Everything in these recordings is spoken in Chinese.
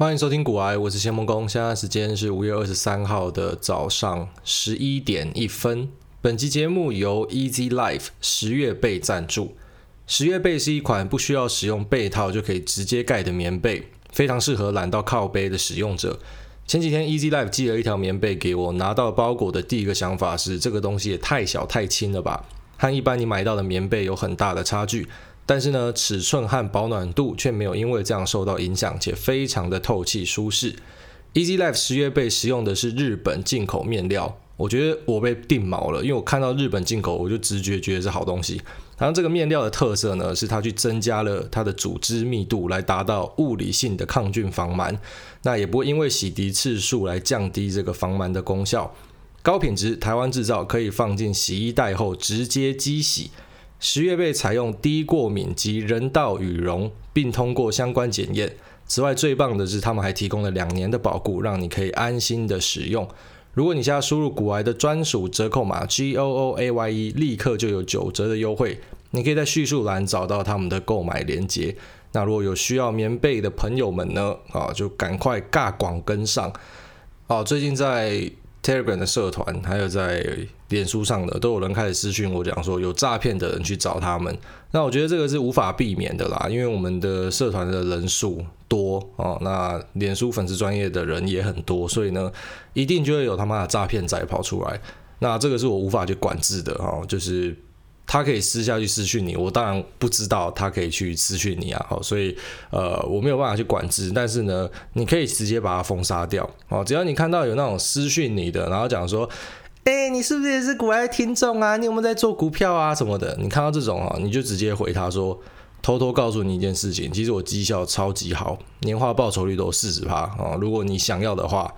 欢迎收听股癌，我是谢梦工。现在时间是五月二十三号的早上十一点一分。本期节目由 Easy Life 十月被赞助。十月被是一款不需要使用被套就可以直接盖的棉被，非常适合懒到靠背的使用者。前几天 Easy Life 寄了一条棉被给我，拿到包裹的第一个想法是这个东西也太小太轻了吧，和一般你买到的棉被有很大的差距。但是呢，尺寸和保暖度却没有因为这样受到影响，且非常的透气舒适。Easy Life 十月被使用的是日本进口面料，我觉得我被定毛了，因为我看到日本进口，我就直觉觉得是好东西。然后这个面料的特色呢，是它去增加了它的组织密度，来达到物理性的抗菌防螨，那也不会因为洗涤次数来降低这个防螨的功效。高品质台湾制造，可以放进洗衣袋后直接机洗。十月被采用低过敏及人道羽绒，并通过相关检验。此外，最棒的是他们还提供了两年的保固，让你可以安心的使用。如果你现在输入股癌的专属折扣码 G O O A Y E，立刻就有九折的优惠。你可以在叙述栏找到他们的购买链接。那如果有需要棉被的朋友们呢？啊，就赶快尬广跟上。哦，最近在。Telegram 的社团，还有在脸书上的，都有人开始私讯我讲说有诈骗的人去找他们。那我觉得这个是无法避免的啦，因为我们的社团的人数多哦，那脸书粉丝专业的人也很多，所以呢，一定就会有他妈的诈骗仔跑出来。那这个是我无法去管制的哦，就是。他可以私下去私讯你，我当然不知道他可以去私讯你啊，好，所以呃我没有办法去管制，但是呢，你可以直接把它封杀掉，哦，只要你看到有那种私讯你的，然后讲说，哎、你是不是也是股癌听众啊？你有没有在做股票啊什么的？你看到这种啊，你就直接回他说，偷偷告诉你一件事情，其实我绩效超级好，年化报酬率都四十趴啊，如果你想要的话。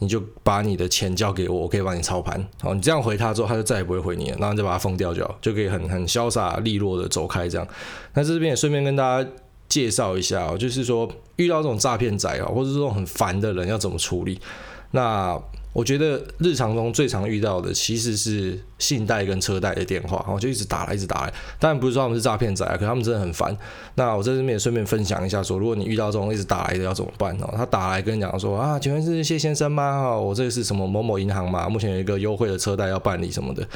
你就把你的钱交给我，我可以帮你操盘。好，你这样回他之后，他就再也不会回你了，然后你就把他封掉就好，就可以很很潇洒利落的走开。这样，那这边也顺便跟大家介绍一下哦，就是说遇到这种诈骗仔啊，或者这种很烦的人要怎么处理。那我觉得日常中最常遇到的其实是信贷跟车贷的电话，我就一直打来，一直打来。当然不是说他们是诈骗仔啊，可他们真的很烦。那我在这边也顺便分享一下说，如果你遇到这种一直打来的要怎么办哦？他打来跟你讲说啊，请问是谢先生吗？哈，我这个是什么某某银行嘛？目前有一个优惠的车贷要办理什么的，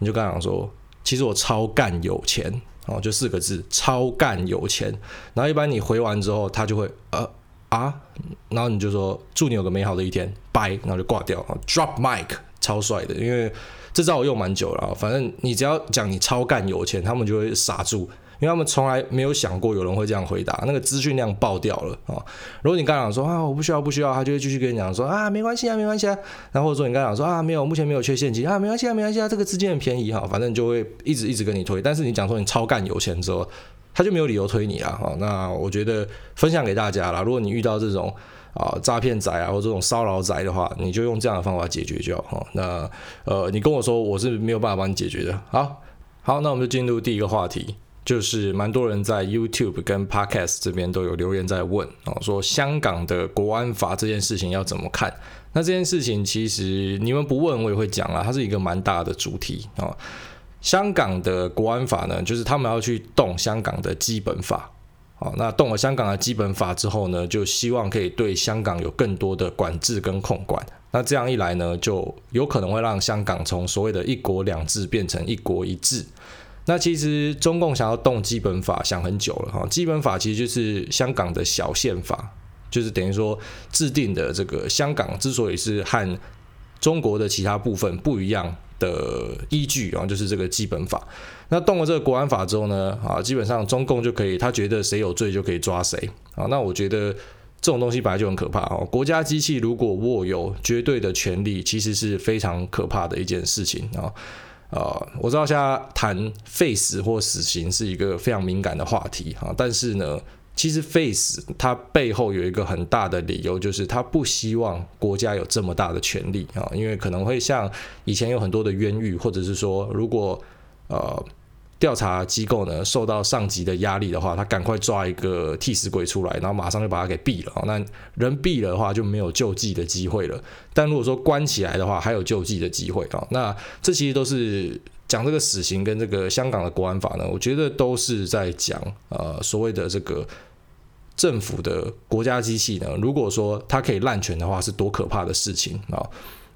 你就跟他讲说，其实我超干有钱哦，就四个字，超干有钱。然后一般你回完之后，他就会呃。啊然后你就说祝你有个美好的一天，拜，然后就挂掉啊。Drop mic，超帅的，因为这招我用蛮久了啊。反正你只要讲你超干有钱，他们就会傻住，因为他们从来没有想过有人会这样回答，那个资讯量爆掉了啊。如果你刚讲说啊我不需要不需要，他就会继续跟你讲说啊没关系啊没关系啊。然后或者说你刚刚讲说啊没有目前没有缺现金啊没关系啊没关系啊这个资金很便宜哈，反正就会一直一直跟你推。但是你讲说你超干有钱之后。他就没有理由推你了哈，那我觉得分享给大家了。如果你遇到这种啊诈骗仔啊或这种骚扰仔的话，你就用这样的方法解决就好。那呃，你跟我说我是没有办法帮你解决的。好，好，那我们就进入第一个话题，就是蛮多人在 YouTube 跟 Podcast 这边都有留言在问啊，说香港的国安法这件事情要怎么看？那这件事情其实你们不问我也会讲啊，它是一个蛮大的主题啊。香港的国安法呢，就是他们要去动香港的基本法，好，那动了香港的基本法之后呢，就希望可以对香港有更多的管制跟控管。那这样一来呢，就有可能会让香港从所谓的一国两制变成一国一制。那其实中共想要动基本法想很久了哈，基本法其实就是香港的小宪法，就是等于说制定的这个香港之所以是和中国的其他部分不一样。的依据啊，就是这个基本法。那动了这个国安法之后呢，啊，基本上中共就可以，他觉得谁有罪就可以抓谁啊。那我觉得这种东西本来就很可怕哦。国家机器如果握有绝对的权力，其实是非常可怕的一件事情啊。啊，我知道现在谈废死或死刑是一个非常敏感的话题啊，但是呢。其实 Face 它背后有一个很大的理由，就是他不希望国家有这么大的权力啊，因为可能会像以前有很多的冤狱，或者是说，如果呃调查机构呢受到上级的压力的话，他赶快抓一个替死鬼出来，然后马上就把他给毙了啊。那人毙了的话就没有救济的机会了，但如果说关起来的话，还有救济的机会啊。那这其实都是讲这个死刑跟这个香港的国安法呢，我觉得都是在讲呃所谓的这个。政府的国家机器呢，如果说它可以滥权的话，是多可怕的事情啊！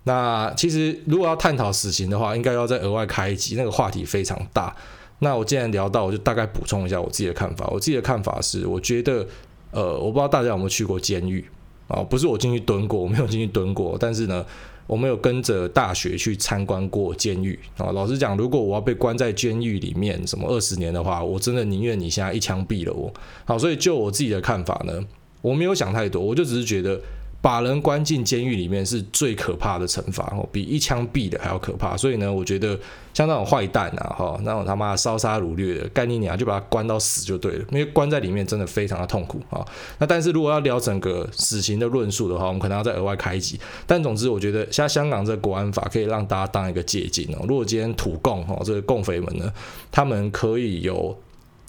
那其实如果要探讨死刑的话，应该要再额外开一集，那个话题非常大。那我既然聊到，我就大概补充一下我自己的看法。我自己的看法是，我觉得，呃，我不知道大家有没有去过监狱啊？不是我进去蹲过，我没有进去蹲过，但是呢。我没有跟着大学去参观过监狱啊。老实讲，如果我要被关在监狱里面什么二十年的话，我真的宁愿你现在一枪毙了我。好，所以就我自己的看法呢，我没有想太多，我就只是觉得。把人关进监狱里面是最可怕的惩罚哦，比一枪毙的还要可怕。所以呢，我觉得像那种坏蛋啊，哈，那种他妈烧杀掳掠的，干你娘就把他关到死就对了，因为关在里面真的非常的痛苦啊。那但是如果要聊整个死刑的论述的话，我们可能要再额外开一集。但总之，我觉得像香港这个国安法可以让大家当一个借鉴哦。如果今天土共哈这个共匪们呢，他们可以有。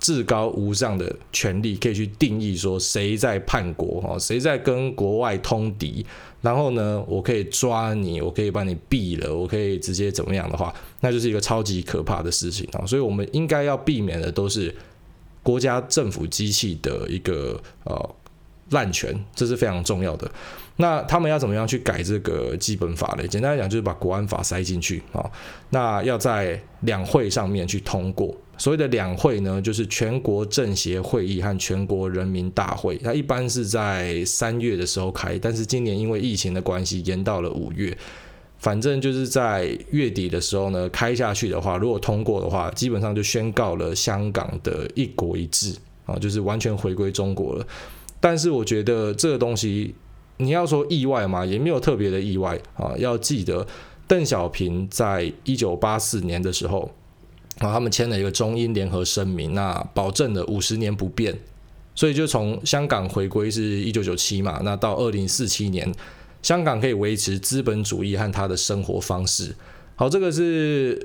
至高无上的权力可以去定义说谁在叛国哈，谁在跟国外通敌，然后呢，我可以抓你，我可以把你毙了，我可以直接怎么样的话，那就是一个超级可怕的事情啊！所以我们应该要避免的都是国家政府机器的一个呃滥权，这是非常重要的。那他们要怎么样去改这个基本法呢？简单来讲，就是把国安法塞进去啊。那要在两会上面去通过。所谓的两会呢，就是全国政协会议和全国人民大会。它一般是在三月的时候开，但是今年因为疫情的关系，延到了五月。反正就是在月底的时候呢，开下去的话，如果通过的话，基本上就宣告了香港的一国一制啊，就是完全回归中国了。但是我觉得这个东西，你要说意外嘛，也没有特别的意外啊。要记得，邓小平在一九八四年的时候。然后他们签了一个中英联合声明，那保证了五十年不变，所以就从香港回归是一九九七嘛，那到二零四七年，香港可以维持资本主义和他的生活方式。好，这个是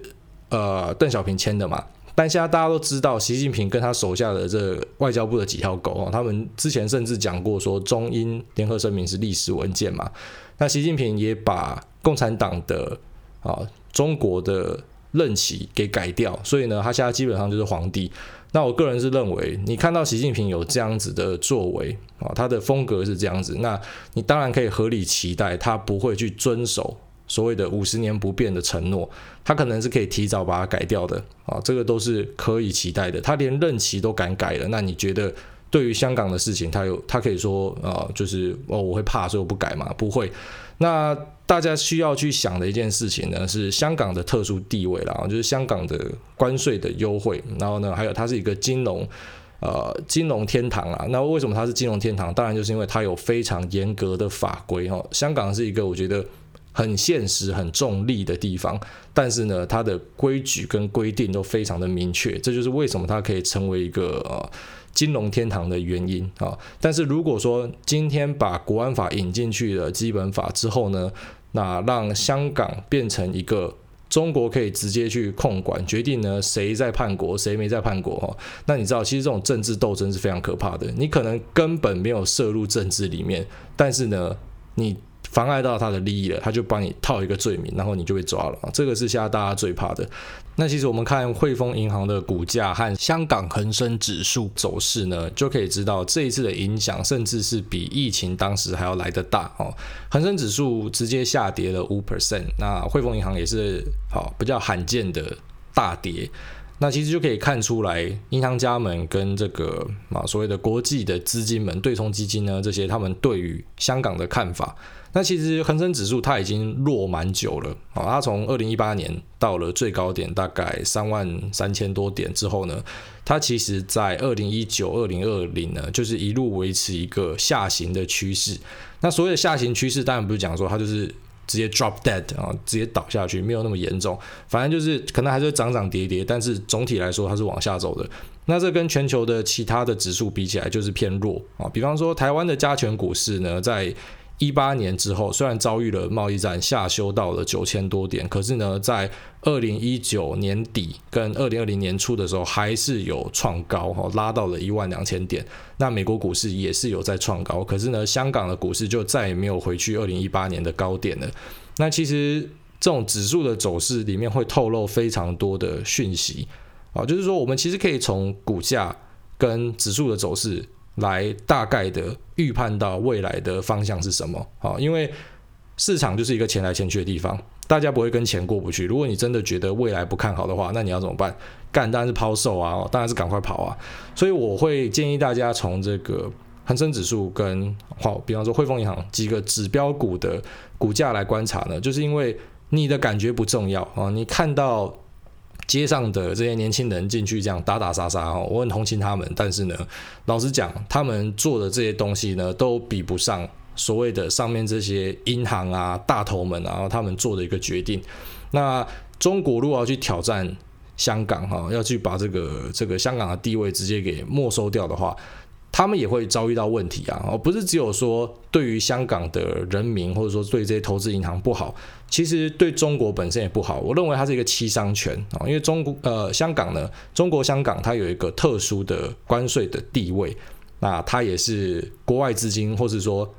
呃邓小平签的嘛，但现在大家都知道，习近平跟他手下的这外交部的几条狗哦，他们之前甚至讲过说中英联合声明是历史文件嘛，那习近平也把共产党的啊中国的。任期给改掉，所以呢，他现在基本上就是皇帝。那我个人是认为，你看到习近平有这样子的作为啊，他的风格是这样子，那你当然可以合理期待他不会去遵守所谓的五十年不变的承诺，他可能是可以提早把它改掉的啊，这个都是可以期待的。他连任期都敢改了，那你觉得对于香港的事情，他有他可以说啊，就是哦，我会怕，所以我不改嘛？不会。那大家需要去想的一件事情呢，是香港的特殊地位啦，就是香港的关税的优惠，然后呢，还有它是一个金融，呃，金融天堂啊。那为什么它是金融天堂？当然就是因为它有非常严格的法规哈。香港是一个我觉得很现实、很重利的地方，但是呢，它的规矩跟规定都非常的明确，这就是为什么它可以成为一个呃。金融天堂的原因啊，但是如果说今天把国安法引进去了基本法之后呢，那让香港变成一个中国可以直接去控管，决定呢谁在叛国，谁没在叛国哈，那你知道其实这种政治斗争是非常可怕的，你可能根本没有涉入政治里面，但是呢你。妨碍到他的利益了，他就帮你套一个罪名，然后你就被抓了。这个是现在大家最怕的。那其实我们看汇丰银行的股价和香港恒生指数走势呢，就可以知道这一次的影响，甚至是比疫情当时还要来得大哦。恒生指数直接下跌了五 percent，那汇丰银行也是好比较罕见的大跌。那其实就可以看出来，银行家们跟这个啊所谓的国际的资金们、对冲基金呢，这些他们对于香港的看法。那其实恒生指数它已经落蛮久了啊，它从二零一八年到了最高点大概三万三千多点之后呢，它其实在二零一九、二零二零呢，就是一路维持一个下行的趋势。那所谓的下行趋势，当然不是讲说它就是直接 drop dead 啊，直接倒下去，没有那么严重，反正就是可能还是涨涨跌跌，但是总体来说它是往下走的。那这跟全球的其他的指数比起来，就是偏弱啊。比方说台湾的加权股市呢，在一八年之后，虽然遭遇了贸易战下修到了九千多点，可是呢，在二零一九年底跟二零二零年初的时候，还是有创高哈，拉到了一万两千点。那美国股市也是有在创高，可是呢，香港的股市就再也没有回去二零一八年的高点了。那其实这种指数的走势里面会透露非常多的讯息啊，就是说我们其实可以从股价跟指数的走势。来大概的预判到未来的方向是什么。好，因为市场就是一个钱来钱去的地方，大家不会跟钱过不去。如果你真的觉得未来不看好的话，那你要怎么办？干当然是抛售啊，当然是赶快跑啊。所以我会建议大家从这个。恒生指数跟好，比方说汇丰银行几个指标股的股价来观察呢，就是因为你的感觉不重要啊，你看到街上的这些年轻人进去这样打打杀杀哦，我很同情他们，但是呢，老实讲，他们做的这些东西呢，都比不上所谓的上面这些银行啊大头们啊，他们做的一个决定。那中国如果要去挑战香港哈，要去把这个这个香港的地位直接给没收掉的话。他们也会遭遇到问题啊！哦，不是只有说对于香港的人民，或者说对这些投资银行不好，其实对中国本身也不好。我认为它是一个七伤拳啊，因为中国呃香港呢，中国香港它有一个特殊的关税的地位，那它也是国外资金，或是说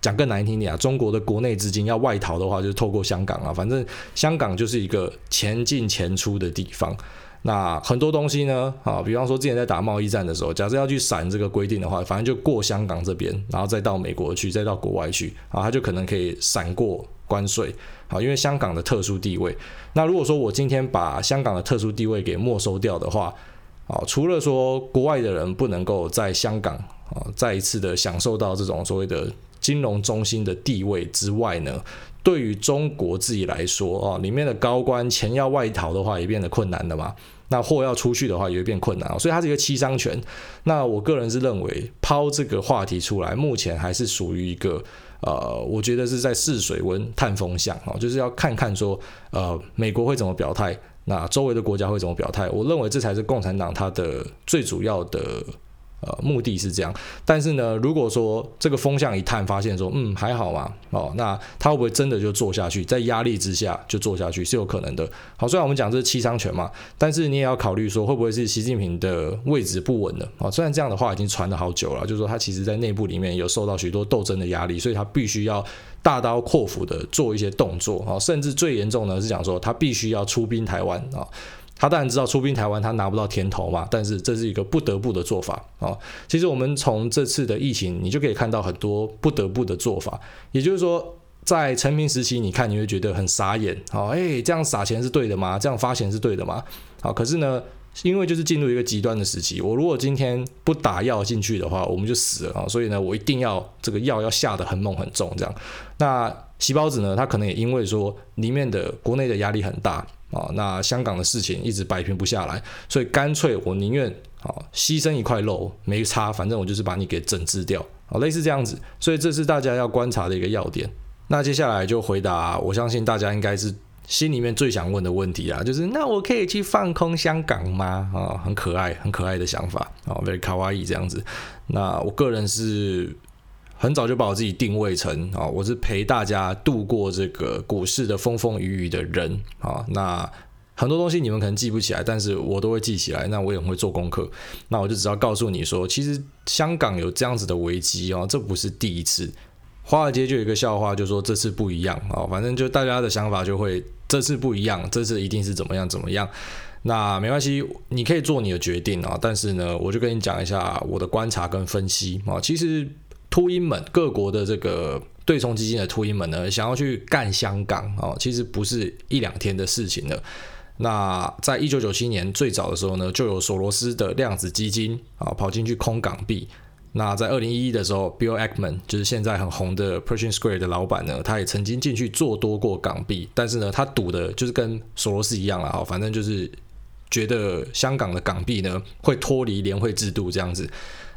讲更难听点啊，中国的国内资金要外逃的话，就是透过香港啊，反正香港就是一个钱进钱出的地方。那很多东西呢，啊，比方说之前在打贸易战的时候，假设要去闪这个规定的话，反正就过香港这边，然后再到美国去，再到国外去，啊，他就可能可以闪过关税，啊，因为香港的特殊地位。那如果说我今天把香港的特殊地位给没收掉的话，啊，除了说国外的人不能够在香港啊再一次的享受到这种所谓的金融中心的地位之外呢，对于中国自己来说，啊，里面的高官钱要外逃的话，也变得困难的嘛。那货要出去的话也会变困难，所以它是一个七伤拳。那我个人是认为抛这个话题出来，目前还是属于一个呃，我觉得是在试水温、探风向哦，就是要看看说呃，美国会怎么表态，那周围的国家会怎么表态。我认为这才是共产党它的最主要的。呃，目的是这样，但是呢，如果说这个风向一探，发现说，嗯，还好嘛，哦，那他会不会真的就做下去，在压力之下就做下去是有可能的。好，虽然我们讲这是七伤拳嘛，但是你也要考虑说，会不会是习近平的位置不稳了啊？虽然这样的话已经传了好久了，就是说他其实在内部里面有受到许多斗争的压力，所以他必须要大刀阔斧的做一些动作啊，甚至最严重的是讲说他必须要出兵台湾啊。他当然知道出兵台湾，他拿不到甜头嘛，但是这是一个不得不的做法啊。其实我们从这次的疫情，你就可以看到很多不得不的做法。也就是说，在成平时期，你看你会觉得很傻眼，好，哎，这样撒钱是对的吗？这样发钱是对的吗？好，可是呢，因为就是进入一个极端的时期，我如果今天不打药进去的话，我们就死了啊。所以呢，我一定要这个药要下得很猛很重，这样。那习包子呢，他可能也因为说里面的国内的压力很大。啊，那香港的事情一直摆平不下来，所以干脆我宁愿啊牺牲一块肉没差，反正我就是把你给整治掉啊，类似这样子，所以这是大家要观察的一个要点。那接下来就回答，我相信大家应该是心里面最想问的问题啊，就是那我可以去放空香港吗？啊，很可爱，很可爱的想法啊，very 卡哇伊这样子。那我个人是。很早就把我自己定位成啊，我是陪大家度过这个股市的风风雨雨的人啊。那很多东西你们可能记不起来，但是我都会记起来。那我也会做功课。那我就只要告诉你说，其实香港有这样子的危机哦，这不是第一次。华尔街就有一个笑话，就说这次不一样啊。反正就大家的想法就会这次不一样，这次一定是怎么样怎么样。那没关系，你可以做你的决定啊。但是呢，我就跟你讲一下我的观察跟分析啊。其实。秃鹰们，各国的这个对冲基金的秃鹰们呢，想要去干香港哦，其实不是一两天的事情了。那在一九九七年最早的时候呢，就有索罗斯的量子基金啊跑进去空港币。那在二零一一的时候，Bill Ackman 就是现在很红的 Pershing Square 的老板呢，他也曾经进去做多过港币，但是呢，他赌的就是跟索罗斯一样了啊，反正就是觉得香港的港币呢会脱离联汇制度这样子。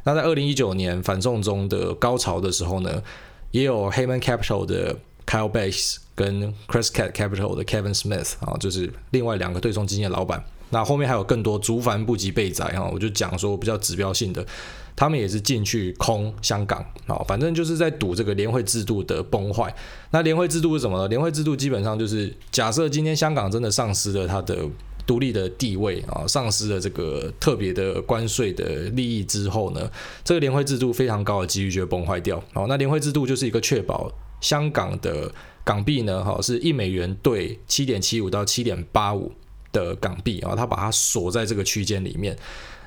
那在二零一九年反送中的高潮的时候呢，也有 haman capital 的 Kyle Bass 跟 Crescat Capital 的 Kevin Smith 啊，就是另外两个对冲基金的老板。那后面还有更多族繁不及备载哈，我就讲说比较指标性的，他们也是进去空香港啊，反正就是在赌这个联会制度的崩坏。那联会制度是什么呢？联会制度基本上就是假设今天香港真的丧失了它的。独立的地位啊，丧失了这个特别的关税的利益之后呢，这个联汇制度非常高的几率就会崩坏掉。好，那联汇制度就是一个确保香港的港币呢，哈，是一美元兑七点七五到七点八五的港币啊，它把它锁在这个区间里面。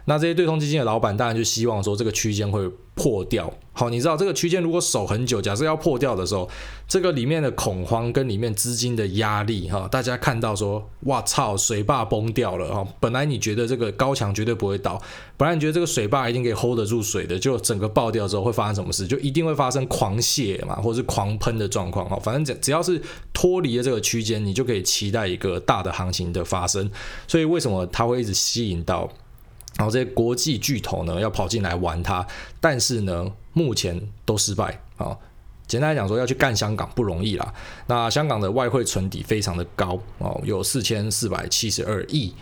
那这些对冲基金的老板当然就希望说这个区间会破掉。好，你知道这个区间如果守很久，假设要破掉的时候，这个里面的恐慌跟里面资金的压力，哈，大家看到说，哇操，水坝崩掉了哈。本来你觉得这个高墙绝对不会倒，本来你觉得这个水坝一定可以 hold 得住水的，就整个爆掉之后会发生什么事？就一定会发生狂泻嘛，或者是狂喷的状况哈。反正只只要是脱离了这个区间，你就可以期待一个大的行情的发生。所以为什么它会一直吸引到？然后这些国际巨头呢，要跑进来玩它，但是呢，目前都失败啊。简单来讲说，要去干香港不容易啦。那香港的外汇存底非常的高哦，有四千四百七十二亿。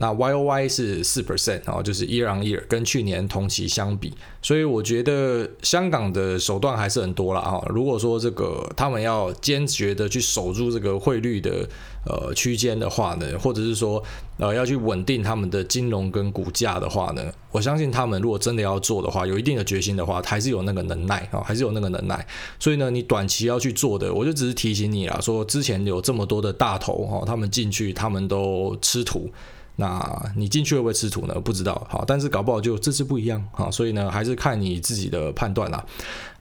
那 Y O Y 是四 percent 啊，就是 year on year 跟去年同期相比，所以我觉得香港的手段还是很多了啊。如果说这个他们要坚决的去守住这个汇率的呃区间的话呢，或者是说呃要去稳定他们的金融跟股价的话呢，我相信他们如果真的要做的话，有一定的决心的话，还是有那个能耐啊，还是有那个能耐。所以呢，你短期要去做的，我就只是提醒你啦，说之前有这么多的大头哈，他们进去他们都吃土。那你进去会不会吃土呢？不知道，好，但是搞不好就这次不一样，好，所以呢，还是看你自己的判断啦。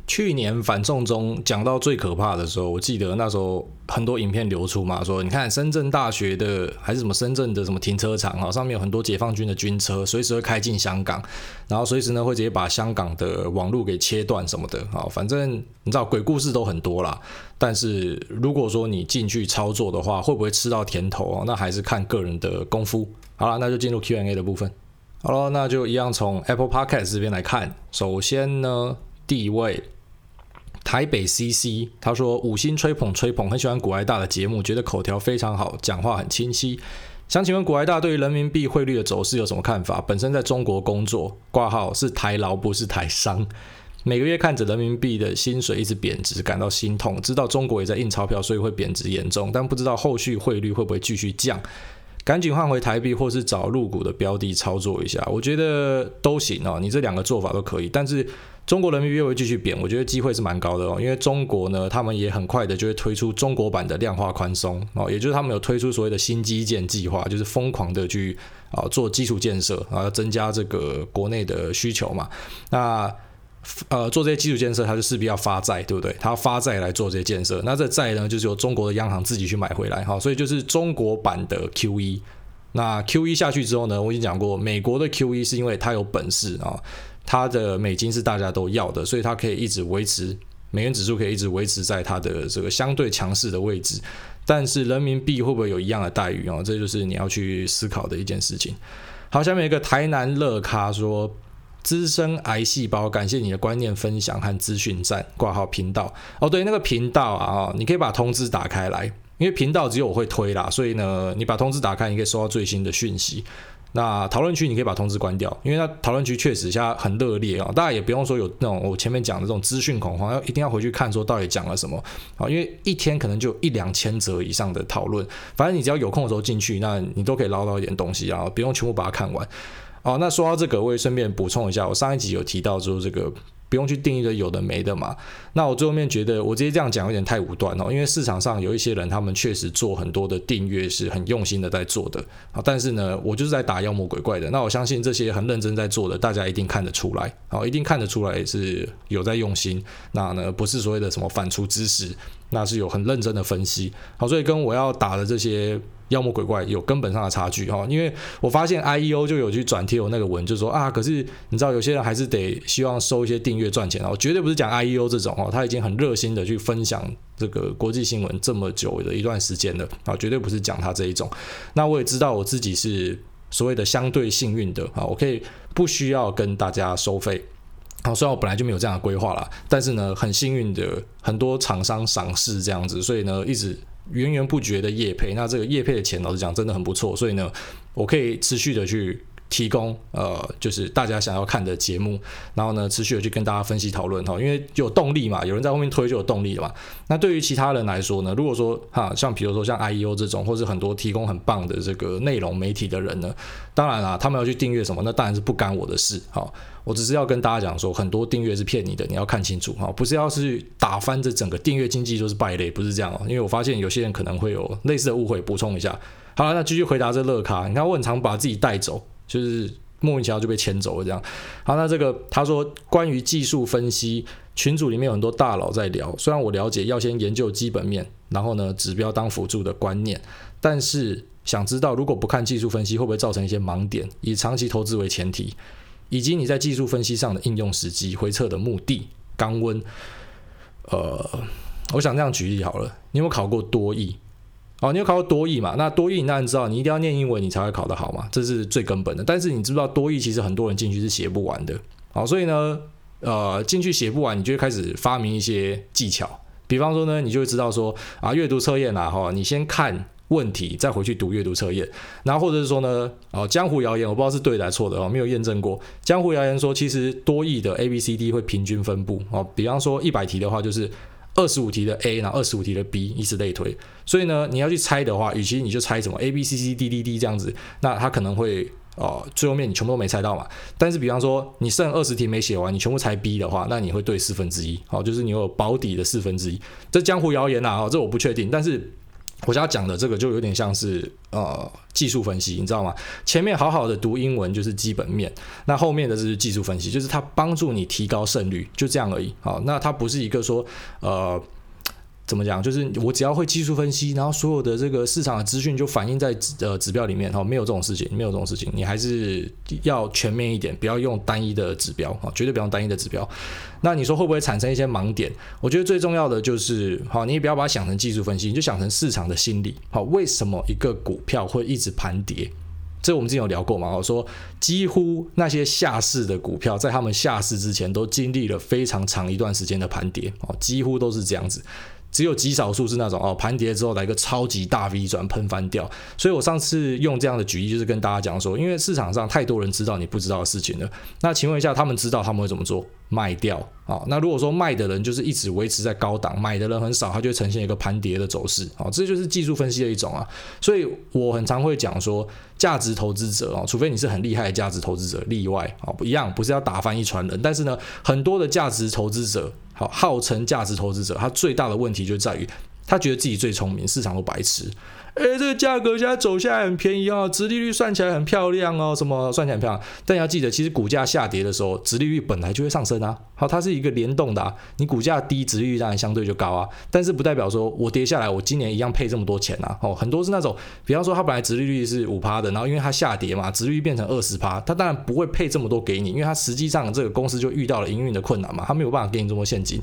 去年反送中讲到最可怕的时候，我记得那时候很多影片流出嘛，说你看深圳大学的还是什么深圳的什么停车场啊，上面有很多解放军的军车，随时会开进香港，然后随时呢会直接把香港的网络给切断什么的，啊，反正你知道鬼故事都很多啦。但是如果说你进去操作的话，会不会吃到甜头啊？那还是看个人的功夫。好了，那就进入 Q&A 的部分。好了，那就一样从 Apple Podcast 这边来看，首先呢，第一位。台北 CC，他说五星吹捧吹捧，很喜欢股癌大的节目，觉得口条非常好，讲话很清晰。想请问股癌大对于人民币汇率的走势有什么看法？本身在中国工作，挂号是台劳不是台商，每个月看着人民币的薪水一直贬值，感到心痛。知道中国也在印钞票，所以会贬值严重，但不知道后续汇率会不会继续降。赶紧换回台币，或是找入股的标的操作一下，我觉得都行哦。你这两个做法都可以，但是中国人民币会继续贬，我觉得机会是蛮高的哦。因为中国呢，他们也很快的就会推出中国版的量化宽松哦，也就是他们有推出所谓的新基建计划，就是疯狂的去啊做基础建设啊，增加这个国内的需求嘛。那呃，做这些基础建设，它就势必要发债，对不对？它要发债来做这些建设，那这债呢，就是由中国的央行自己去买回来，哈，所以就是中国版的 QE。那 QE 下去之后呢，我已经讲过，美国的 QE 是因为它有本事啊，它的美金是大家都要的，所以它可以一直维持美元指数可以一直维持在它的这个相对强势的位置。但是人民币会不会有一样的待遇啊？这就是你要去思考的一件事情。好，下面一个台南乐咖说。资深癌细胞，感谢你的观念分享和资讯站挂号频道哦，对，那个频道啊，你可以把通知打开来，因为频道只有我会推啦，所以呢，你把通知打开，你可以收到最新的讯息。那讨论区你可以把通知关掉，因为那讨论区确实现在很热烈啊，大家也不用说有那种我前面讲的这种资讯恐慌，要一定要回去看说到底讲了什么啊，因为一天可能就一两千则以上的讨论，反正你只要有空的时候进去，那你都可以捞到一点东西啊，不用全部把它看完。好，那说到这个，我也顺便补充一下，我上一集有提到说这个不用去定义的有的没的嘛。那我最后面觉得我直接这样讲有点太武断哦，因为市场上有一些人，他们确实做很多的订阅是很用心的在做的啊。但是呢，我就是在打妖魔鬼怪的。那我相信这些很认真在做的，大家一定看得出来，好，一定看得出来是有在用心。那呢，不是所谓的什么反刍知识，那是有很认真的分析。好，所以跟我要打的这些。妖魔鬼怪有根本上的差距哈，因为我发现 IEO 就有去转贴我那个文，就说啊，可是你知道有些人还是得希望收一些订阅赚钱啊，绝对不是讲 IEO 这种哦，他已经很热心的去分享这个国际新闻这么久的一段时间了啊，绝对不是讲他这一种。那我也知道我自己是所谓的相对幸运的啊，我可以不需要跟大家收费啊，虽然我本来就没有这样的规划啦，但是呢，很幸运的很多厂商赏识这样子，所以呢，一直。源源不绝的叶配，那这个叶配的钱，老实讲真的很不错，所以呢，我可以持续的去提供，呃，就是大家想要看的节目，然后呢，持续的去跟大家分析讨论哈，因为有动力嘛，有人在后面推就有动力了嘛。那对于其他人来说呢，如果说哈，像比如说像 IEO 这种，或是很多提供很棒的这个内容媒体的人呢，当然啦，他们要去订阅什么，那当然是不干我的事，哈。我只是要跟大家讲说，很多订阅是骗你的，你要看清楚哈，不是要是打翻这整个订阅经济就是败类，不是这样哦。因为我发现有些人可能会有类似的误会，补充一下。好了，那继续回答这乐卡，你看我很常把自己带走，就是莫名其妙就被牵走了这样。好，那这个他说关于技术分析，群组里面有很多大佬在聊，虽然我了解要先研究基本面，然后呢指标当辅助的观念，但是想知道如果不看技术分析会不会造成一些盲点，以长期投资为前提，以及你在技术分析上的应用时机、回撤的目的、刚温。呃，我想这样举例好了，你有没有考过多益？哦，你有考过多译嘛？那多益，你知道，你一定要念英文，你才会考得好嘛，这是最根本的。但是你知不知道多译其实很多人进去是写不完的？好，所以呢，呃，进去写不完，你就会开始发明一些技巧。比方说呢，你就会知道说啊，阅读测验啊，哈，你先看问题，再回去读阅读测验。然后或者是说呢，哦，江湖谣言，我不知道是对的还是错的哦，没有验证过。江湖谣言说，其实多译的 A、B、C、D 会平均分布哦。比方说一百题的话，就是。二十五题的 A，然后二十五题的 B，以此类推。所以呢，你要去猜的话，与其你就猜什么 A B C C D D D 这样子，那它可能会哦、最后面你全部都没猜到嘛。但是比方说你剩二十题没写完，你全部猜 B 的话，那你会对四分之一，哦，就是你有保底的四分之一。这江湖谣言呐，哦，这我不确定，但是。我想要讲的这个就有点像是呃技术分析，你知道吗？前面好好的读英文就是基本面，那后面的是技术分析，就是它帮助你提高胜率，就这样而已。好，那它不是一个说呃。怎么讲？就是我只要会技术分析，然后所有的这个市场的资讯就反映在呃指标里面哈，没有这种事情，没有这种事情，你还是要全面一点，不要用单一的指标哈，绝对不要用单一的指标。那你说会不会产生一些盲点？我觉得最重要的就是好，你也不要把它想成技术分析，你就想成市场的心理。好，为什么一个股票会一直盘跌？这我们之前有聊过嘛？我说几乎那些下市的股票，在他们下市之前都经历了非常长一段时间的盘跌哦，几乎都是这样子。只有极少数是那种哦，盘跌之后来个超级大 V 转喷翻掉，所以我上次用这样的举例，就是跟大家讲说，因为市场上太多人知道你不知道的事情了。那请问一下，他们知道他们会怎么做？卖掉啊？那如果说卖的人就是一直维持在高档，买的人很少，它就会呈现一个盘跌的走势啊。这就是技术分析的一种啊。所以我很常会讲说，价值投资者啊，除非你是很厉害的价值投资者例外啊，不一样，不是要打翻一船人。但是呢，很多的价值投资者。好，号称价值投资者，他最大的问题就在于，他觉得自己最聪明，市场都白痴。哎，这个价格现在走下来很便宜哦，直利率算起来很漂亮哦，什么算起来很漂亮？但要记得，其实股价下跌的时候，直利率本来就会上升啊。好，它是一个联动的啊。你股价低，值率当然相对就高啊。但是不代表说我跌下来，我今年一样配这么多钱啊。哦，很多是那种，比方说它本来值利率是五趴的，然后因为它下跌嘛，值率变成二十趴，它当然不会配这么多给你，因为它实际上这个公司就遇到了营运的困难嘛，它没有办法给你这么多现金。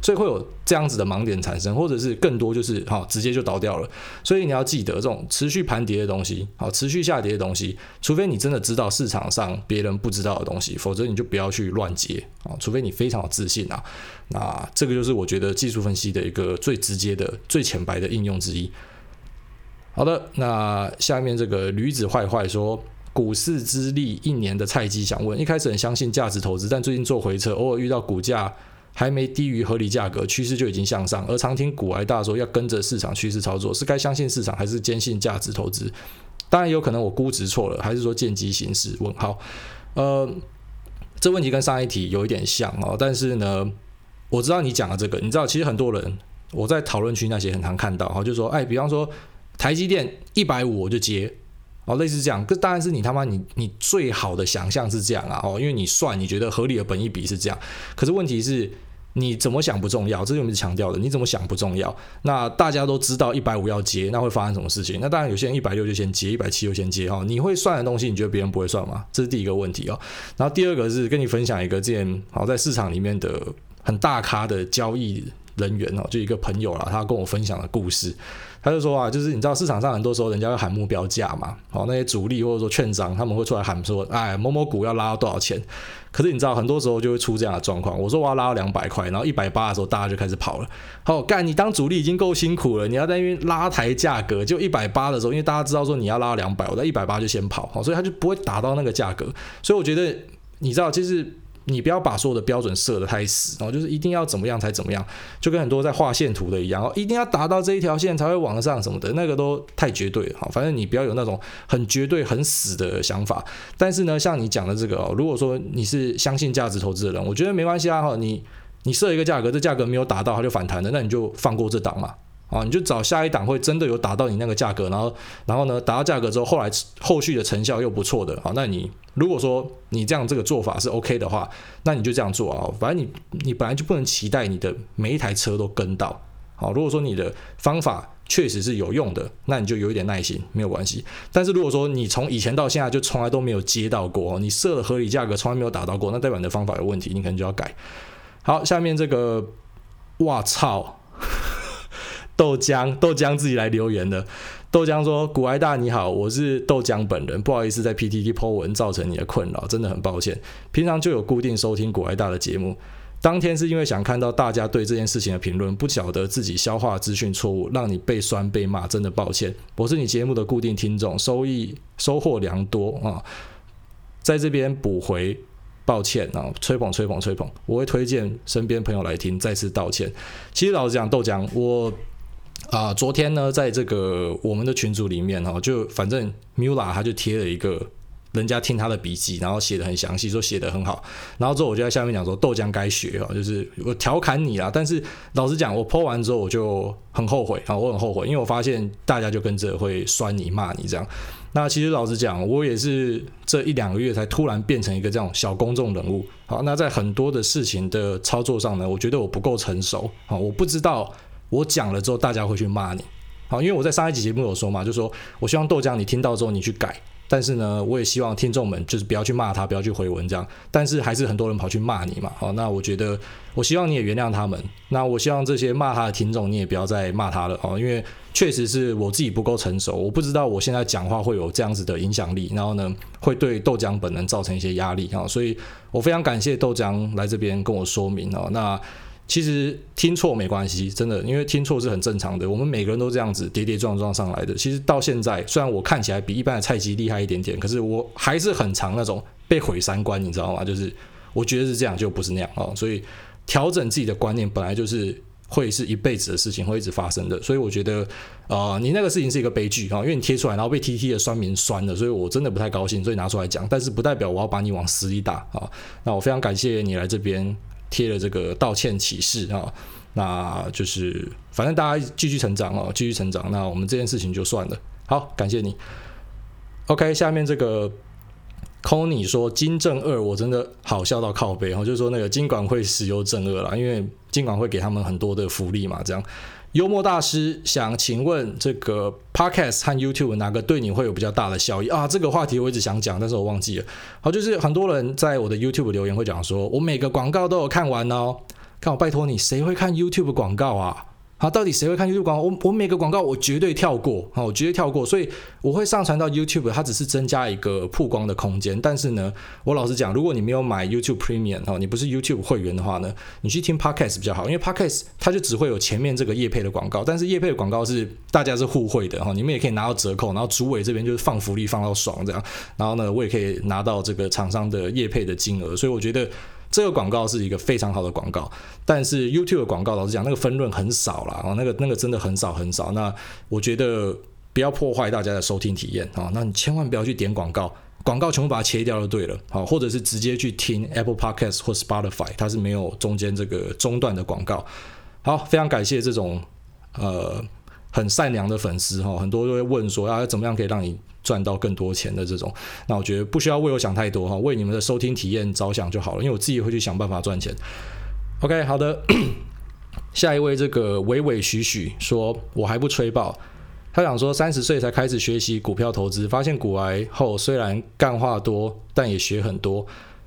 所以会有这样子的盲点产生，或者是更多就是好直接就倒掉了。所以你要记得，这种持续盘跌的东西，好持续下跌的东西，除非你真的知道市场上别人不知道的东西，否则你就不要去乱接啊。除非你非常有自信啊，那这个就是我觉得技术分析的一个最直接的、最浅白的应用之一。好的，那下面这个驴子坏坏说，股市之力一年的菜鸡想问，一开始很相信价值投资，但最近做回撤，偶尔遇到股价。还没低于合理价格，趋势就已经向上。而常听股癌大说要跟着市场趋势操作，是该相信市场还是坚信价值投资？当然有可能我估值错了，还是说见机行事？问号。呃，这问题跟上一题有一点像哦，但是呢，我知道你讲的这个，你知道其实很多人我在讨论区那些很常看到哈，就说哎，比方说台积电一百五我就接哦，类似这样。这当然是你他妈你你最好的想象是这样啊哦，因为你算你觉得合理的本益比是这样，可是问题是。你怎么想不重要，这是我们强调的。你怎么想不重要。那大家都知道一百五要接，那会发生什么事情？那当然有些人一百六就先接，一百七就先接哈。你会算的东西，你觉得别人不会算吗？这是第一个问题哦。然后第二个是跟你分享一个之前好在市场里面的很大咖的交易人员哦，就一个朋友啦，他跟我分享的故事。他就说啊，就是你知道市场上很多时候人家会喊目标价嘛，哦，那些主力或者说券商他们会出来喊说，哎，某某股要拉到多少钱？可是你知道很多时候就会出这样的状况。我说我要拉到两百块，然后一百八的时候大家就开始跑了。好，干你当主力已经够辛苦了，你要在那边拉抬价格，就一百八的时候，因为大家知道说你要拉到两百，我在一百八就先跑，好，所以他就不会打到那个价格。所以我觉得你知道其实。你不要把所有的标准设得太死，然后就是一定要怎么样才怎么样，就跟很多在画线图的一样哦，一定要达到这一条线才会往上什么的，那个都太绝对了。好，反正你不要有那种很绝对、很死的想法。但是呢，像你讲的这个哦，如果说你是相信价值投资的人，我觉得没关系啊。哈，你你设一个价格，这价格没有达到，它就反弹了，那你就放过这档嘛。啊，你就找下一档会真的有达到你那个价格，然后然后呢达到价格之后，后来后续的成效又不错的啊，那你如果说你这样这个做法是 OK 的话，那你就这样做啊，反正你你本来就不能期待你的每一台车都跟到，好，如果说你的方法。确实是有用的，那你就有一点耐心，没有关系。但是如果说你从以前到现在就从来都没有接到过，你设的合理价格从来没有达到过，那代表你的方法有问题，你可能就要改。好，下面这个，哇操，豆浆豆浆自己来留言的。豆浆说：“古埃大你好，我是豆浆本人，不好意思在 PTT Po 文造成你的困扰，真的很抱歉。平常就有固定收听古埃大的节目。”当天是因为想看到大家对这件事情的评论，不晓得自己消化资讯错误，让你被酸被骂，真的抱歉。我是你节目的固定听众，收益收获良多啊，在这边补回，抱歉啊，吹捧吹捧吹捧，我会推荐身边朋友来听，再次道歉。其实老实讲，豆浆我啊，昨天呢，在这个我们的群组里面哈，就反正 Mula 他就贴了一个。人家听他的笔记，然后写的很详细，说写的很好，然后之后我就在下面讲说豆浆该学啊，就是我调侃你啦。但是老实讲，我泼完之后我就很后悔啊，我很后悔，因为我发现大家就跟着会酸你骂你这样。那其实老实讲，我也是这一两个月才突然变成一个这种小公众人物。好，那在很多的事情的操作上呢，我觉得我不够成熟啊，我不知道我讲了之后大家会去骂你。好，因为我在上一集节目有说嘛，就说我希望豆浆你听到之后你去改。但是呢，我也希望听众们就是不要去骂他，不要去回文这样。但是还是很多人跑去骂你嘛，好，那我觉得我希望你也原谅他们。那我希望这些骂他的听众你也不要再骂他了哦，因为确实是我自己不够成熟，我不知道我现在讲话会有这样子的影响力，然后呢会对豆浆本人造成一些压力啊，所以我非常感谢豆浆来这边跟我说明哦，那。其实听错没关系，真的，因为听错是很正常的。我们每个人都这样子跌跌撞撞上来的。其实到现在，虽然我看起来比一般的菜鸡厉害一点点，可是我还是很常那种被毁三观，你知道吗？就是我觉得是这样，就不是那样哦。所以调整自己的观念，本来就是会是一辈子的事情，会一直发生的。所以我觉得，呃，你那个事情是一个悲剧啊，因为你贴出来，然后被 TT 的酸民酸了，所以我真的不太高兴，所以拿出来讲。但是不代表我要把你往死里打啊。那我非常感谢你来这边。贴了这个道歉启事啊，那就是反正大家继续成长哦，继续成长。那我们这件事情就算了。好，感谢你。OK，下面这个 c o n y 说金正二，我真的好笑到靠背哦，就是说那个金管会石油正二啦，因为金管会给他们很多的福利嘛，这样。幽默大师想请问，这个 Podcast 和 YouTube 哪个对你会有比较大的效益啊？这个话题我一直想讲，但是我忘记了。好，就是很多人在我的 YouTube 留言会讲说，我每个广告都有看完哦。看我拜托你，谁会看 YouTube 广告啊？好，到底谁会看 YouTube 广告？我我每个广告我绝对跳过，好，我绝对跳过，所以我会上传到 YouTube，它只是增加一个曝光的空间。但是呢，我老实讲，如果你没有买 YouTube Premium 哈，你不是 YouTube 会员的话呢，你去听 Podcast 比较好，因为 Podcast 它就只会有前面这个业配的广告，但是业配的广告是大家是互惠的哈，你们也可以拿到折扣，然后主委这边就是放福利放到爽这样，然后呢，我也可以拿到这个厂商的业配的金额，所以我觉得。这个广告是一个非常好的广告，但是 YouTube 的广告老实讲，那个分润很少啦，哦，那个那个真的很少很少。那我觉得不要破坏大家的收听体验啊，那你千万不要去点广告，广告全部把它切掉就对了，好，或者是直接去听 Apple Podcast 或 Spotify，它是没有中间这个中断的广告。好，非常感谢这种呃很善良的粉丝哈，很多都会问说要怎么样可以让你。赚到更多钱的这种，那我觉得不需要为我想太多哈，为你们的收听体验着想就好了，因为我自己会去想办法赚钱。OK，好的，下一位这个伟伟许许说，我还不吹爆，他想说三十岁才开始学习股票投资，发现股癌后虽然干话多，但也学很多，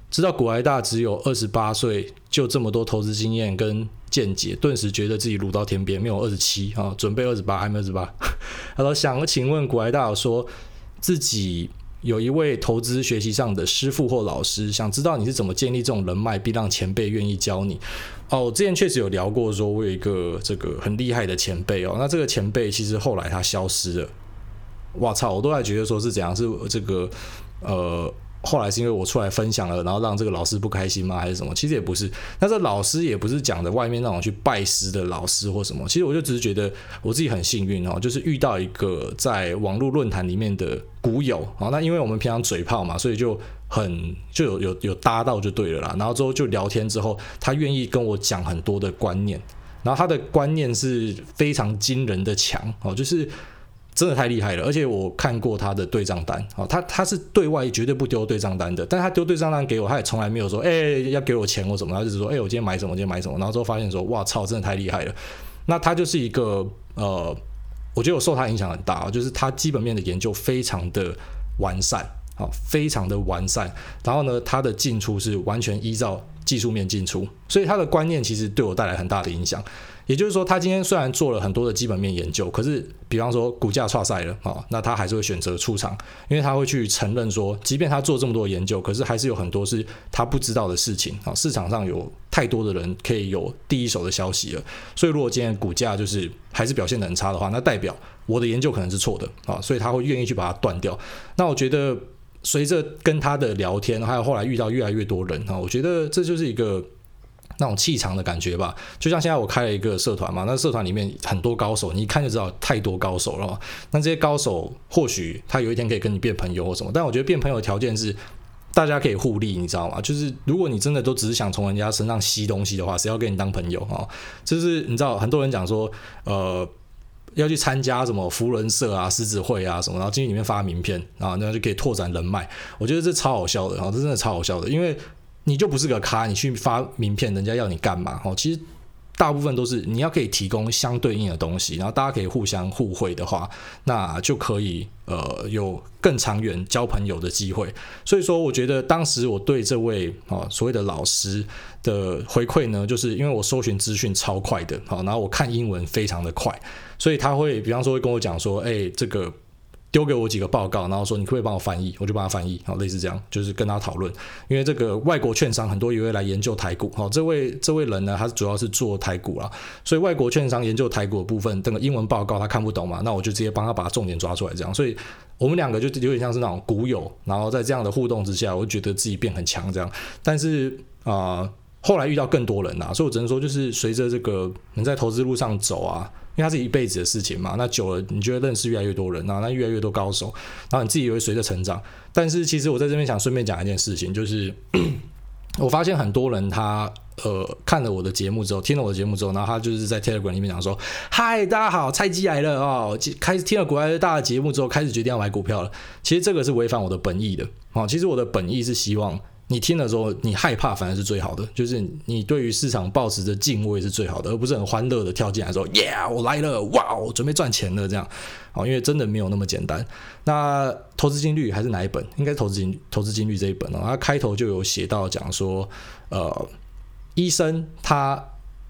知道股癌大只有二十八岁就这么多投资经验跟见解，顿时觉得自己鲁到天边，没有二十七啊，准备二十八还没二十八。他说想请问股癌大说。自己有一位投资学习上的师傅或老师，想知道你是怎么建立这种人脉，并让前辈愿意教你。哦，我之前确实有聊过，说我有一个这个很厉害的前辈哦，那这个前辈其实后来他消失了。我操，我都还觉得说是怎样，是这个呃。后来是因为我出来分享了，然后让这个老师不开心吗？还是什么？其实也不是，那这老师也不是讲的外面那种去拜师的老师或什么。其实我就只是觉得我自己很幸运哦，就是遇到一个在网络论坛里面的股友啊。那因为我们平常嘴炮嘛，所以就很就有有有搭到就对了啦。然后之后就聊天之后，他愿意跟我讲很多的观念。然后他的观念是非常惊人的强哦，就是真的太厉害了。而且我看过他的对账单哦，他他是对外绝对不丢对账单的，但他丢对账单给我，他也从来没有说哎、要给我钱或什么，他就是说哎、我今天买什么，今天买什么，然后之后发现说哇操，真的太厉害了。那他就是一个呃，我觉得我受他影响很大，就是他基本面的研究非常的完善。啊非常的完善，然后呢，他的进出是完全依照技术面进出，所以他的观念其实对我带来很大的影响。也就是说，他今天虽然做了很多的基本面研究，可是比方说股价挫赛了啊，那他还是会选择出场，因为他会去承认说，即便他做这么多研究，可是还是有很多是他不知道的事情啊。市场上有太多的人可以有第一手的消息了，所以如果今天股价就是还是表现得很差的话，那代表我的研究可能是错的啊，所以他会愿意去把它断掉。那我觉得。随着跟他的聊天，还有后来遇到越来越多人哈，我觉得这就是一个那种气场的感觉吧。就像现在我开了一个社团嘛，那社团里面很多高手，你一看就知道太多高手了。那这些高手或许他有一天可以跟你变朋友或什么，但我觉得变朋友的条件是大家可以互利，你知道吗？就是如果你真的都只是想从人家身上吸东西的话，谁要跟你当朋友啊？就是你知道很多人讲说，呃。要去参加什么扶轮社啊、狮子会啊什么，然后进去里面发名片，然后那就可以拓展人脉。我觉得这超好笑的，然后这真的超好笑的，因为你就不是个咖，你去发名片，人家要你干嘛？哦，其实。大部分都是你要可以提供相对应的东西，然后大家可以互相互惠的话，那就可以呃有更长远交朋友的机会。所以说，我觉得当时我对这位啊所谓的老师的回馈呢，就是因为我搜寻资讯超快的，好，然后我看英文非常的快，所以他会比方说会跟我讲说，哎，这个。丢给我几个报告，然后说你可不可以帮我翻译，我就帮他翻译，好，类似这样，就是跟他讨论。因为这个外国券商很多也会来研究台股，好，这位这位人呢，他主要是做台股啦，所以外国券商研究台股的部分，这个英文报告他看不懂嘛，那我就直接帮他把重点抓出来，这样。所以我们两个就有点像是那种股友，然后在这样的互动之下，我觉得自己变很强这样。但是啊。后来遇到更多人呐、所以我只能说，就是随着这个能在投资路上走啊，因为它是一辈子的事情嘛，那久了你就会认识越来越多人啊，那越来越多高手，然后你自己也会随着成长。但是其实我在这边想顺便讲一件事情，就是 我发现很多人他呃看了我的节目之后，听了我的节目之后，然后他就是在 Telegram 里面讲说：“嗨，大家好，菜鸡来了哦！”开始听了国外大的节目之后，开始决定要买股票了。其实这个是违反我的本意的啊。其实我的本意是希望。你听了之后，你害怕反而是最好的，就是你对于市场抱持着敬畏是最好的，而不是很欢乐的跳进来说：“Yeah，我来了，哇，我准备赚钱了。”这样，哦，因为真的没有那么简单。那投资金律还是哪一本？应该投资金投资金律这一本哦。它开头就有写到讲说，呃，医生他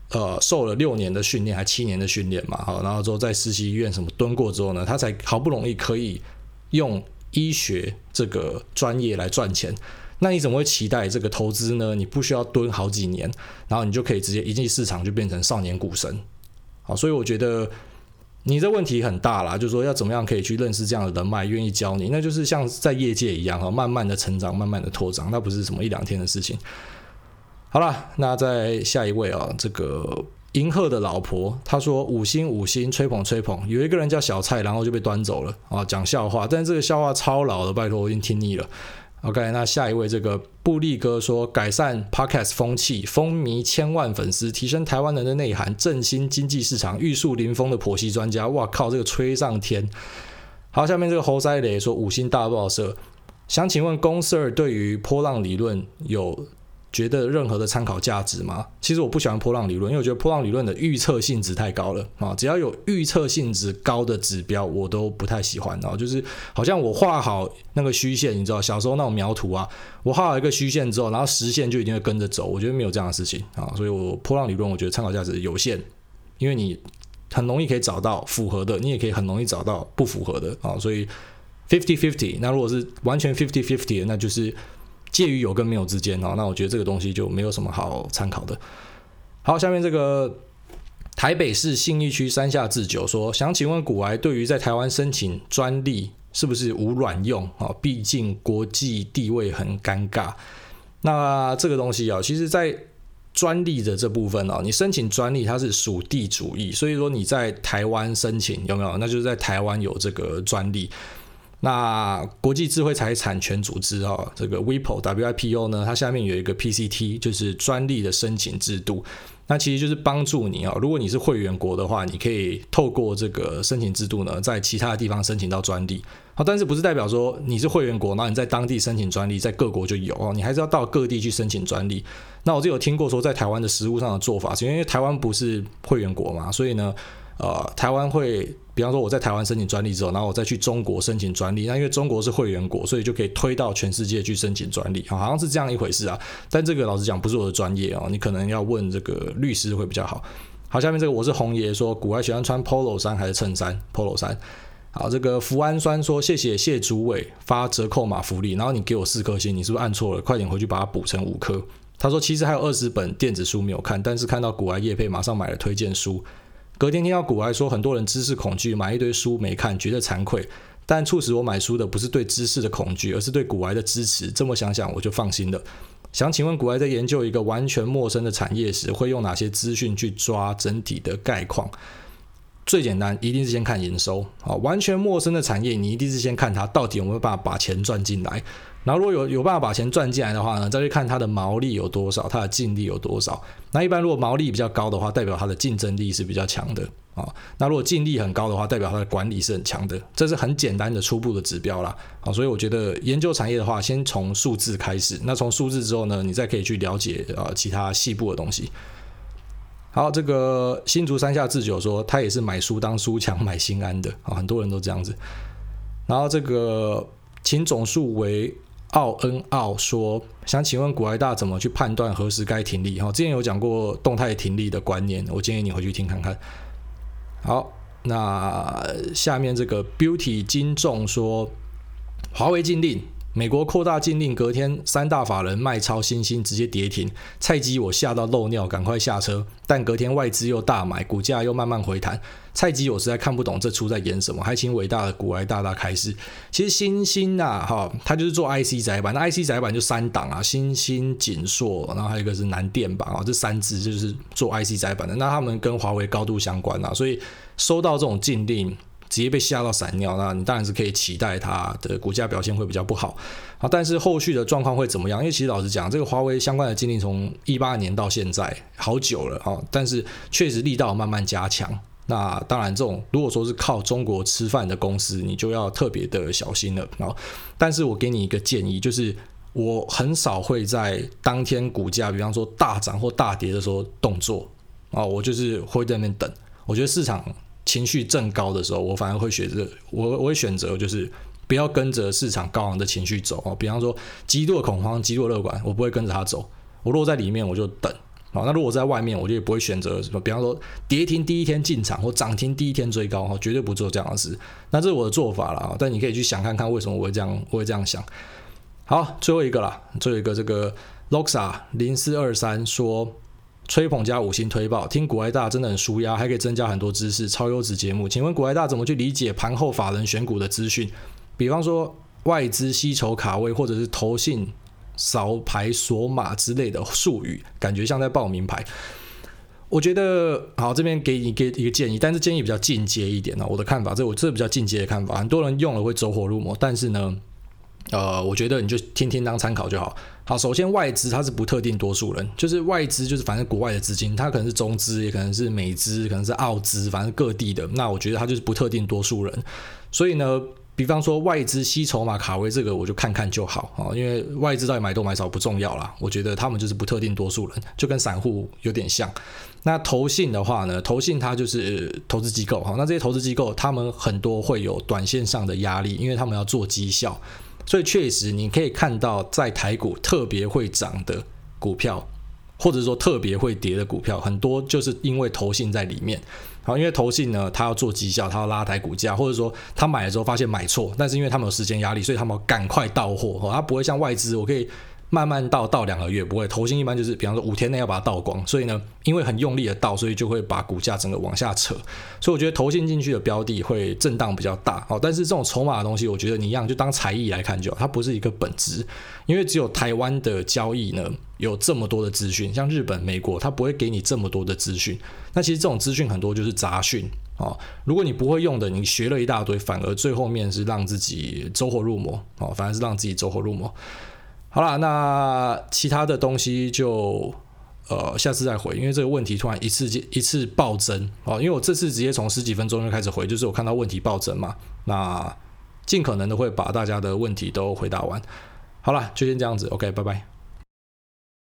呃受了六年的训练，还七年的训练嘛，好，然后之后在实习医院什么蹲过之后呢，他才好不容易可以用医学这个专业来赚钱。那你怎么会期待这个投资呢？你不需要蹲好几年，然后你就可以直接一进市场就变成少年股神。好，所以我觉得你这问题很大啦，就是说要怎么样可以去认识这样的人脉，愿意教你，那就是像在业界一样哈，慢慢的成长，慢慢的拓展，那不是什么一两天的事情。好了，那再下一位啊，这个银鹤的老婆，她说五星五星吹捧吹捧，有一个人叫小蔡，然后就被端走了啊，讲笑话，但这个笑话超老的，拜托我已经听腻了。OK，那下一位这个布利哥说，改善 Podcast 风气，风靡千万粉丝，提升台湾人的内涵，振兴经济市场，玉树临风的婆媳专家，哇靠，这个吹上天。好，下面这个侯塞雷说，五星大爆射，想请问公 Sir 对于波浪理论有觉得任何的参考价值吗？其实我不喜欢波浪理论，因为我觉得波浪理论的预测性质太高了啊！只要有预测性质高的指标，我都不太喜欢啊。就是好像我画好那个虚线，你知道小时候那种描图啊，我画好一个虚线之后，然后实线就一定会跟着走。我觉得没有这样的事情啊，所以我波浪理论我觉得参考价值有限，因为你很容易可以找到符合的，你也可以很容易找到不符合的啊。所以 fifty fifty，那如果是完全 fifty fifty，那就是。介于有跟没有之间哦，那我觉得这个东西就没有什么好参考的。好，下面这个台北市信义区山下智久说，想请问古癌对于在台湾申请专利是不是无卵用啊？毕竟国际地位很尴尬。那这个东西啊，其实，在专利的这部分哦，你申请专利它是属地主义，所以说你在台湾申请有没有？那就是在台湾有这个专利。那国际智慧财产权组织啊，这个 WIPO WIPO 呢，它下面有一个 PCT，就是专利的申请制度。那其实就是帮助你啊，如果你是会员国的话，你可以透过这个申请制度呢，在其他的地方申请到专利。好，但是不是代表说你是会员国，那你在当地申请专利，在各国就有哦，你还是要到各地去申请专利。那我就有听过说，在台湾的实务上的做法，是因为台湾不是会员国嘛，所以呢。呃，台湾会，比方说我在台湾申请专利之后，然后我再去中国申请专利，那因为中国是会员国，所以就可以推到全世界去申请专利，好像是这样一回事啊。但这个老实讲不是我的专业哦，你可能要问这个律师会比较好。好，下面这个我是红爷说，股癌喜欢穿 polo 衫还是衬衫？polo 衫。好，这个福安酸说谢谢谢主委发折扣码福利，然后你给我四颗星，你是不是按错了？快点回去把它补成五颗。他说其实还有二十本电子书没有看，但是看到股癌业配，马上买了推荐书。隔天听到股癌说，很多人知识恐惧，买一堆书没看，觉得惭愧。但促使我买书的不是对知识的恐惧，而是对股癌的支持。这么想想，我就放心了。想请问股癌在研究一个完全陌生的产业时，会用哪些资讯去抓整体的概况？最简单，一定是先看营收。啊，完全陌生的产业，你一定是先看它到底有没有办法把钱赚进来。然后如果有有办法把钱赚进来的话呢，再去看它的毛利有多少，它的净利有多少。那一般如果毛利比较高的话，代表它的竞争力是比较强的啊。那如果净利很高的话，代表它的管理是很强的。这是很简单的初步的指标啦。啊。所以我觉得研究产业的话，先从数字开始。那从数字之后呢，你再可以去了解呃其他细部的东西。好，这个新竹山下智久说，他也是买书当书抢买心安的啊，很多人都这样子。然后这个请总数为。奥恩奥说：“想请问古埃大怎么去判断何时该停利？哈，之前有讲过动态停利的观念，我建议你回去听看看。好，那下面这个 Beauty 金重说，华为禁令。”美国扩大禁令，隔天三大法人卖超新兴直接跌停，菜鸡我吓到漏尿，赶快下车。但隔天外资又大买，股价又慢慢回弹。菜鸡我实在看不懂这出在演什么，还请伟大的股癌大大开示。其实新兴呐、啊，哈，它就是做 IC 载板，那 IC 载板就三档啊，新兴、景硕，然后还有一个是南电吧，啊，这三支就是做 IC 载板的。那他们跟华为高度相关啊，所以收到这种禁令。直接被吓到闪尿，那你当然是可以期待它的股价表现会比较不好啊。但是后续的状况会怎么样？因为其实老实讲，这个华为相关的经历从一八年到现在好久了啊，但是确实力道慢慢加强。那当然，这种如果说是靠中国吃饭的公司，你就要特别的小心了啊。但是我给你一个建议，就是我很少会在当天股价，比方说大涨或大跌的时候动作啊，我就是会在那边等。我觉得市场。情绪正高的时候，我反而会选择我我会选择就是不要跟着市场高昂的情绪走哦。比方说极度的恐慌、极度乐观，我不会跟着它走。我如果在里面，我就等啊。那如果在外面，我就也不会选择什么。比方说跌停第一天进场或涨停第一天追高哈，绝对不做这样的事。那这是我的做法了啊。但你可以去想看看为什么我会这样，我会这样想。好，最后一个啦，最后一个这个 Loxa 零四二三说。吹捧加五星推爆，听股癌大真的很舒压，还可以增加很多知识，超优质节目。请问股癌大怎么去理解盘后法人选股的资讯？比方说外资吸筹卡位，或者是投信扫牌锁码之类的术语，感觉像在报名牌。我觉得好，这边给你给一个建议，但是建议比较进阶一点呢。我的看法，这我这比较进阶的看法，很多人用了会走火入魔，但是呢。呃，我觉得你就听听当参考就好。好，首先外资它是不特定多数人，就是外资就是反正国外的资金，它可能是中资，也可能是美资，可能是澳资，反正各地的。那我觉得它就是不特定多数人。所以呢，比方说外资吸筹码卡位这个，我就看看就好啊，因为外资到底买多买少不重要啦。我觉得他们就是不特定多数人，就跟散户有点像。那投信的话呢，投信它就是投资机构哈，那这些投资机构他们很多会有短线上的压力，因为他们要做绩效。所以确实，你可以看到，在台股特别会涨的股票，或者说特别会跌的股票，很多就是因为投信在里面。然后，因为投信呢，他要做绩效，他要拉抬股价，或者说他买的时候发现买错，但是因为他们有时间压力，所以他们赶快到货。哦他不会像外资，我可以。慢慢倒倒两个月不会，投信一般就是比方说五天内要把它倒光，所以呢，因为很用力的倒，所以就会把股价整个往下扯，所以我觉得投信进去的标的会震荡比较大，好，但是这种筹码的东西，我觉得你一样就当才艺来看就好，它不是一个本质，因为只有台湾的交易呢有这么多的资讯，像日本、美国，它不会给你这么多的资讯，那其实这种资讯很多就是杂讯。哦。如果你不会用的，你学了一大堆，反而最后面是让自己走火入魔哦，反而是让自己走火入魔。好啦，那其他的东西就呃下次再回，因为这个问题突然一次接一次暴增哦，因为我这次直接从十几分钟就开始回，就是我看到问题暴增嘛，那尽可能的会把大家的问题都回答完。好了，就先这样子，OK，拜拜。